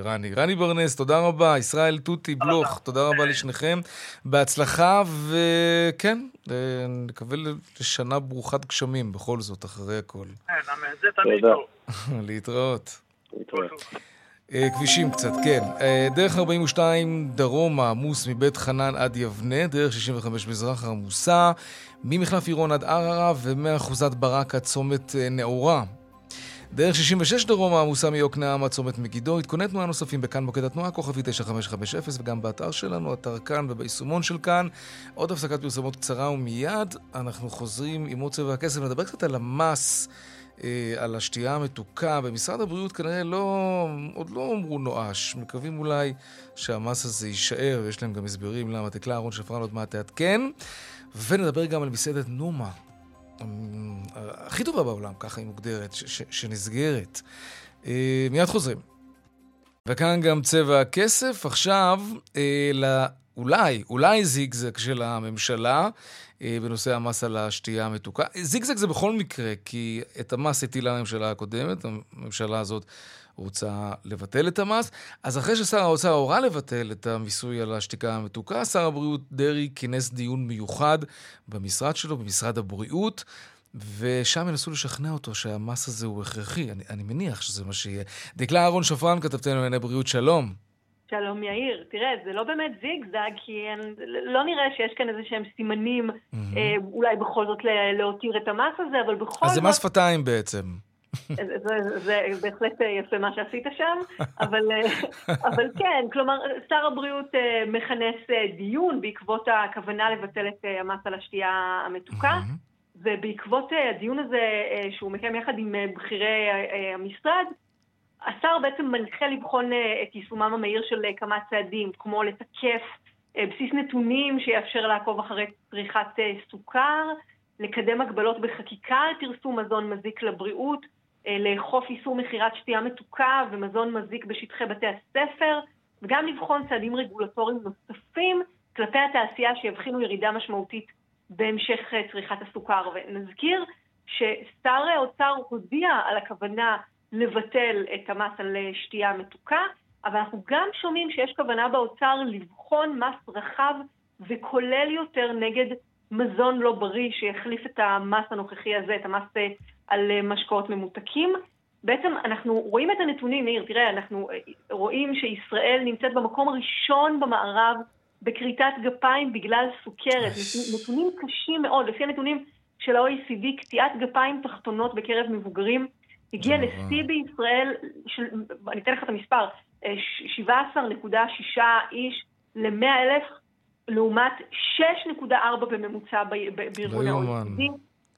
רני. רני ברנס, תודה רבה. ישראל תותי בלוך, תודה רבה לשניכם. בהצלחה, וכן, אה, נקווה לשנה ברוכת גשמים בכל זאת, אחרי הכל. כן, זה תמיד תודה. טוב. להתראות. להתראות. אה, כבישים קצת, כן. אה, דרך 42 דרומה עמוס מבית חנן עד יבנה, דרך 65 מזרח עמוסה, ממחלף עירון עד ערערה ומאחוזת ברק עד צומת אה, נאורה. דרך 66 דרומה עמוסה מיוקנעם עד צומת מגידו. עדכוני תנועה נוספים בכאן מוקד התנועה, כוכבי 9550 וגם באתר שלנו, אתר כאן וביישומון של כאן. עוד הפסקת פרסומות קצרה ומיד אנחנו חוזרים עם עוד צבע הכסף. נדבר קצת על המס. אה, על השתייה המתוקה. במשרד הבריאות כנראה לא, עוד לא אמרו נואש. מקווים אולי שהמס הזה יישאר, ויש להם גם הסברים למה. תקלה אהרון שפרן עוד מעט תעדכן. ונדבר גם על מסעדת נומה. אמ, הכי טובה בעולם, ככה היא מוגדרת, שנסגרת. אה, מיד חוזרים. וכאן גם צבע הכסף. עכשיו, אה, אולי, אולי זיגזג של הממשלה אה, בנושא המס על השתייה המתוקה. זיגזג זה בכל מקרה, כי את המס הטילה הממשלה הקודמת, הממשלה הזאת רוצה לבטל את המס. אז אחרי ששר האוצר הורה לבטל את המיסוי על השתיקה המתוקה, שר הבריאות דרעי כינס דיון מיוחד במשרד שלו, במשרד הבריאות. ושם ינסו לשכנע אותו שהמס הזה הוא הכרחי. אני, אני מניח שזה מה שיהיה. דקלה אהרון שפרן, כתבתנו לענייני בריאות, שלום. שלום יאיר, תראה, זה לא באמת זיגזג, כי אין, לא נראה שיש כאן איזה שהם סימנים אה, אולי בכל זאת לה- להותיר את המס הזה, אבל בכל אז זה זאת... מס שפתיים בעצם. זה, זה, זה בהחלט יפה מה שעשית שם, אבל, אבל כן, כלומר, שר הבריאות אה, מכנס אה, דיון בעקבות הכוונה לבטל את אה, המס על השתייה המתוקה, ובעקבות הדיון הזה שהוא מקיים יחד עם בכירי המשרד, השר בעצם מנחה לבחון את יישומם המהיר של כמה צעדים, כמו לתקף בסיס נתונים שיאפשר לעקוב אחרי צריכת סוכר, לקדם הגבלות בחקיקה על פרסום מזון מזיק לבריאות, לאכוף איסור מכירת שתייה מתוקה ומזון מזיק בשטחי בתי הספר, וגם לבחון צעדים רגולטוריים נוספים כלפי התעשייה שיבחינו ירידה משמעותית בהמשך אה, צריכת הסוכר. ונזכיר ששר האוצר הודיע על הכוונה לבטל את המס על אה, שתייה מתוקה, אבל אנחנו גם שומעים שיש כוונה באוצר לבחון מס רחב וכולל יותר נגד מזון לא בריא שיחליף את המס הנוכחי הזה, את המס אה, על אה, משקאות ממותקים. בעצם אנחנו רואים את הנתונים, מאיר, תראה, אנחנו אה, רואים שישראל נמצאת במקום הראשון במערב בכריתת גפיים בגלל סוכרת. נתונים קשים מאוד, לפי הנתונים של ה-OECD, קטיעת גפיים תחתונות בקרב מבוגרים הגיע לשיא בישראל, של, אני אתן לך את המספר, אה, ש- 17.6 איש ל-100 אלף, לעומת 6.4 בממוצע בארגון לא ה-OECD.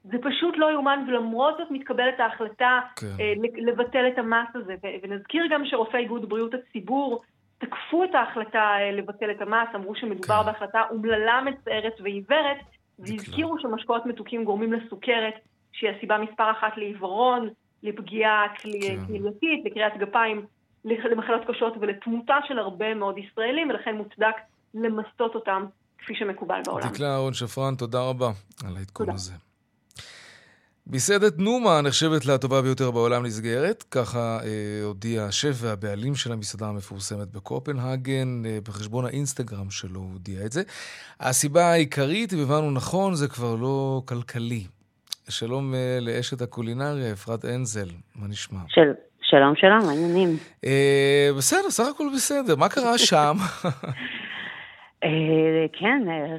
זה פשוט לא יאומן, ולמרות זאת מתקבלת ההחלטה כן. אה, לבטל את המס הזה. ונזכיר גם שרופאי איגוד בריאות הציבור תקפו את ההחלטה אה, לבטל את המס, אמרו שמדובר כן. בהחלטה אומללה, מצערת ועיוורת, והזכירו שמשקאות מתוקים גורמים לסוכרת, שהיא הסיבה מספר אחת לעיוורון, לפגיעה כלי- כן. כלייתית, לקריאת גפיים למחלות קשות ולתמותה של הרבה מאוד ישראלים, ולכן מוצדק למסות אותם כפי שמקובל בעולם. דקלה אהרון שפרן, תודה רבה על העדכון הזה. מסעדת נומה נחשבת לטובה ביותר בעולם נסגרת, ככה אה, הודיע השף והבעלים של המסעדה המפורסמת בקופנהגן, אה, בחשבון האינסטגרם שלו הוא הודיע את זה. הסיבה העיקרית, אם הבנו נכון, זה כבר לא כלכלי. שלום אה, לאשת הקולינריה, אפרת אנזל, מה נשמע? של, שלום, שלום, מעניינים. אה, בסדר, סך הכל בסדר. מה קרה שם? אה, כן, אה,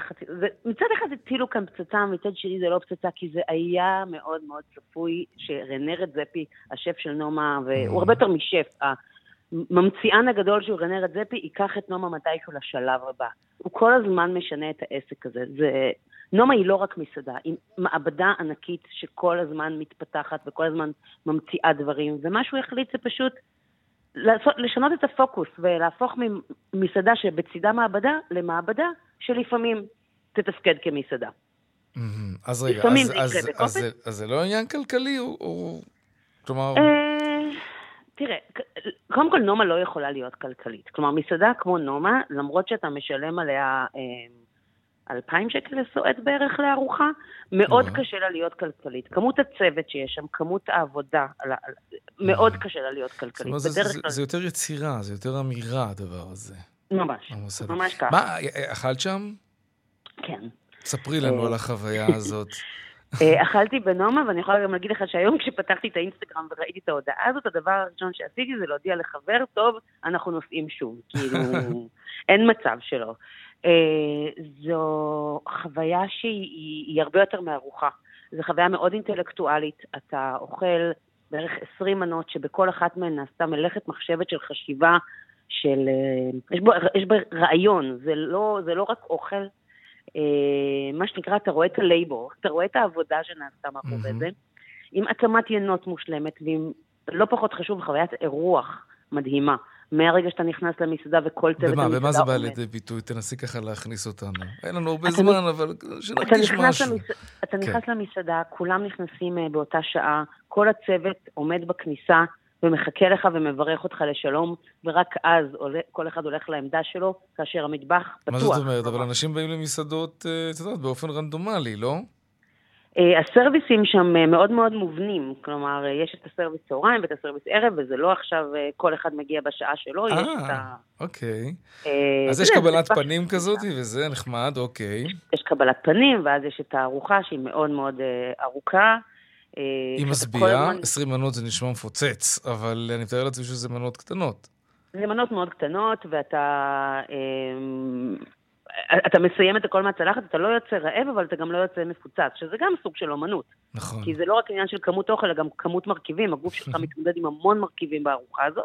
מצד אחד הטילו כאן פצצה, מצד שני זה לא פצצה, כי זה היה מאוד מאוד צפוי שרנה רדזפי, השף של נומה, והוא הרבה יותר משף, הממציאן הגדול של רנה רדזפי, ייקח את נומה מתישהו לשלב הבא. הוא כל הזמן משנה את העסק הזה. זה... נומה היא לא רק מסעדה, היא מעבדה ענקית שכל הזמן מתפתחת וכל הזמן ממציאה דברים, ומה שהוא החליט זה פשוט לעשות, לשנות את הפוקוס ולהפוך ממסעדה שבצידה מעבדה למעבדה שלפעמים תתפקד כמסעדה. אז רגע, אז, אז, אז, אז, זה לא עניין כלכלי? או, כלומר... אה, תראה, קודם כל נומה לא יכולה להיות כלכלית. כלומר, מסעדה כמו נומה, למרות שאתה משלם עליה אה, אלפיים שקל לסועד בערך לארוחה, מאוד קשה לה להיות כלכלית. כמות הצוות שיש שם, כמות העבודה, מאוד קשה לה להיות כלכלית. זאת אומרת, זה, זה יותר יצירה, זה יותר אמירה, הדבר הזה. ממש, ממש ככה. מה, אכלת שם? כן. ספרי לנו על החוויה הזאת. אה, אכלתי בנומה, ואני יכולה גם להגיד לך שהיום כשפתחתי את האינסטגרם וראיתי את ההודעה הזאת, הדבר הראשון שעשיתי זה להודיע לחבר, טוב, אנחנו נוסעים שוב. כאילו, אין מצב שלא. אה, זו חוויה שהיא הרבה יותר מארוחה. זו חוויה מאוד אינטלקטואלית. אתה אוכל בערך 20 מנות שבכל אחת מהן נעשתה מלאכת מחשבת של חשיבה, של... אה, יש בו, יש בו רעיון, זה לא, זה לא רק אוכל. אה, מה שנקרא, אתה רואה את הלייבור, אתה רואה את העבודה שנעשתה מאחורי זה, עם התאמת ינות מושלמת, ועם, לא פחות חשוב, חוויית אירוח מדהימה. מהרגע שאתה נכנס למסעדה וכל צוות המסעדה עומד. במה זה בא לידי ביטוי? תנסי ככה להכניס אותנו. אין לנו הרבה זמן, אבל שנרגיש משהו. אתה כן. נכנס למסעדה, כולם נכנסים אה, באותה שעה, כל הצוות עומד בכניסה ומחכה לך ומברך אותך לשלום, ורק אז כל אחד הולך לעמדה שלו, כאשר המטבח פתוח. מה זאת אומרת? אבל אנשים באים למסעדות, אה, את יודעת, באופן רנדומלי, לא? אה, הסרוויסים שם אה, מאוד מאוד מובנים, כלומר, אה, יש את הסרוויס צהריים ואת הסרוויס ערב, וזה לא עכשיו כל אחד מגיע בשעה שלו, יש את ה... אוקיי. אז יש קבלת פנים כזאת, וזה נחמד, אוקיי. יש קבלת פנים, ואז יש את הארוחה שהיא מאוד מאוד ארוכה. היא משביעה, 20 מנות זה נשמע מפוצץ, אבל אני מתאר לעצמי שזה מנות קטנות. זה מנות מאוד קטנות, ואתה... אתה מסיים את הכל מהצלחת, אתה לא יוצא רעב, אבל אתה גם לא יוצא מפוצץ, שזה גם סוג של אומנות. נכון. כי זה לא רק עניין של כמות אוכל, אלא גם כמות מרכיבים. הגוף שלך מתמודד עם המון מרכיבים בארוחה הזאת.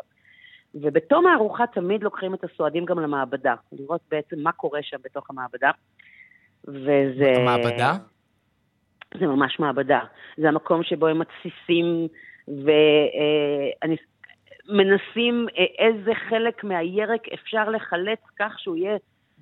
ובתום הארוחה תמיד לוקחים את הסועדים גם למעבדה, לראות בעצם מה קורה שם בתוך המעבדה. וזה... המעבדה? זה ממש מעבדה. זה המקום שבו הם מתסיסים ומנסים אה, אה, איזה חלק מהירק אפשר לחלץ כך שהוא יהיה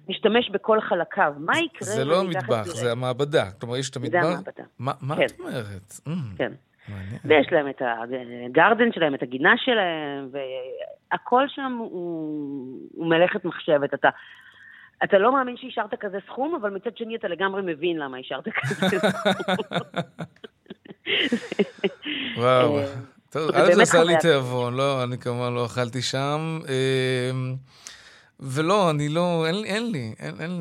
משתמש בכל חלקיו. מה יקרה? זה לא המטבח, זה המעבדה. כלומר, יש את המטבח? זה המעבדה. מה כן. את אומרת? Mm. כן. מעניין. ויש להם את הגרדן שלהם, את הגינה שלהם, והכל שם הוא, הוא מלאכת מחשבת. אתה, אתה לא מאמין שהשארת כזה סכום, אבל מצד שני אתה לגמרי מבין למה השארת כזה סכום. וואו. אה, טוב, א' זה עשה לי תיאבון, לא, אני כמובן לא אכלתי שם. ולא, אני לא, אין, אין לי, אין, אין,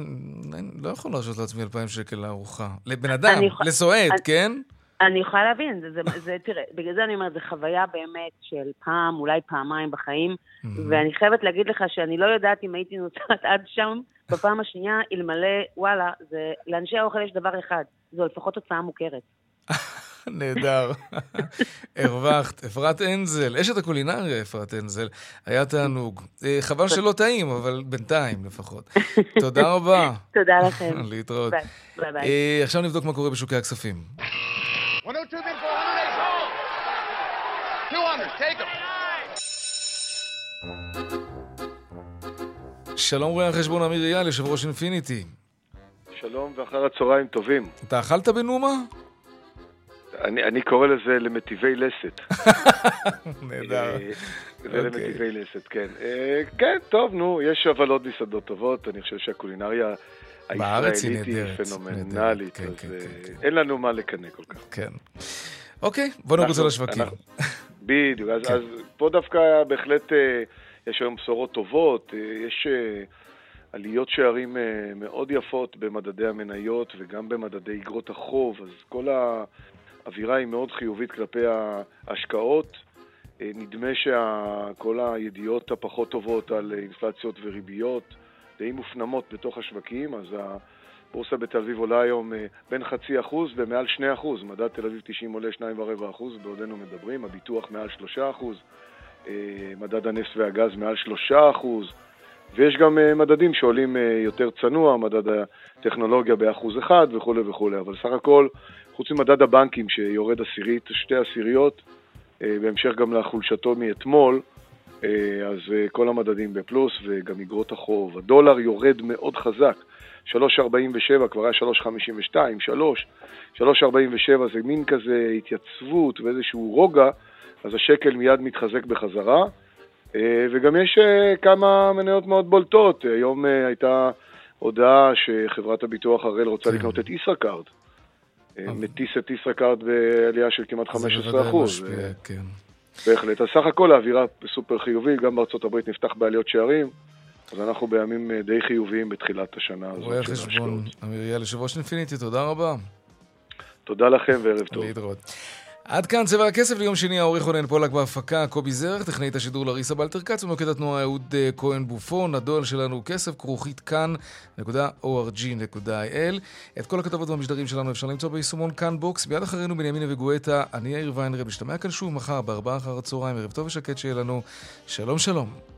אין, לא יכול להרשות לעצמי אלפיים שקל לארוחה. לבן אדם, יכול, לסועד, אני, כן? אני יכולה להבין, זה, זה, זה, תראה, בגלל זה אני אומרת, זו חוויה באמת של פעם, אולי פעמיים בחיים. ואני חייבת להגיד לך שאני לא יודעת אם הייתי נוסעת עד שם בפעם השנייה, אלמלא, וואלה, זה, לאנשי האוכל יש דבר אחד, זו לפחות הוצאה מוכרת. נהדר. הרווחת. אפרת אנזל, אשת הקולינריה אפרת אנזל, היה תענוג. אה, חבל שלא טעים, אבל בינתיים לפחות. תודה רבה. תודה לכם. להתראות. ביי ביי. אה, עכשיו נבדוק מה קורה בשוקי הכספים. שלום רואה החשבון אמיר אייל, יושב ראש אינפיניטי. שלום ואחר הצהריים טובים. אתה אכלת בנומה? אני, אני קורא לזה למטיבי לסת. נהדר. אה, זה למטיבי לסת, כן. אה, כן, טוב, נו, יש אבל עוד מסעדות טובות, אני חושב שהקולינריה הישראלית היא. פנומנלית, אז כן, אה, כן, אין לנו מה לקנא כל כך. כן. אוקיי, בוא נרוץ על השווקים. בדיוק, אז, כן. אז פה דווקא בהחלט יש היום בשורות טובות, יש עליות שערים מאוד יפות במדדי המניות וגם במדדי אגרות החוב, אז כל האווירה היא מאוד חיובית כלפי ההשקעות. אה, נדמה שכל הידיעות הפחות טובות על אינפלציות וריביות די מופנמות בתוך השווקים, אז הבורסה בתל אביב עולה היום אה, בין חצי אחוז ומעל שני אחוז. מדד תל אביב 90 עולה שניים ורבע אחוז בעודנו מדברים, הביטוח מעל שלושה אחוז, אה, מדד הנפט והגז מעל שלושה אחוז, ויש גם מדדים שעולים יותר צנוע, מדד הטכנולוגיה באחוז אחד וכולי וכולי, אבל סך הכל, חוץ ממדד הבנקים שיורד עשירית, שתי עשיריות, אה, בהמשך גם לחולשתו מאתמול, אה, אז אה, כל המדדים בפלוס וגם אגרות החוב. הדולר יורד מאוד חזק, 3.47 כבר היה 3.52, 3, 3.47 זה מין כזה התייצבות ואיזשהו רוגע, אז השקל מיד מתחזק בחזרה. וגם יש כמה מניות מאוד בולטות. היום הייתה הודעה שחברת הביטוח הראל רוצה כן. לקנות את ישראכרט. אה, מטיס את ישראכרט בעלייה של כמעט 15%. זה בוודאי משפיע, אה, כן. בהחלט. אז סך הכל האווירה סופר חיובית, גם בארצות הברית נפתח בעליות שערים, אז אנחנו בימים אה, די חיוביים בתחילת השנה הזאת רואה חשבון. אמיר יאל, יושב ראש אינפיניטי, תודה רבה. תודה לכם וערב טוב. להתראות. עד כאן צבע הכסף ליום שני, העורך רונן פולק בהפקה, קובי זר, טכנאית השידור לריסה בלטר כץ, ומוקד התנועה אהוד אה, כהן בופון, הדואל שלנו כסף, כרוכית כאן.org.il. את כל הכתבות והמשדרים שלנו אפשר למצוא ביישומון כאן בוקס, מיד אחרינו בנימין וגואטה, אני יאיר ויינרב, נשתמע כאן שוב מחר בארבעה אחר הצהריים, ערב טוב ושקט שיהיה לנו, שלום שלום.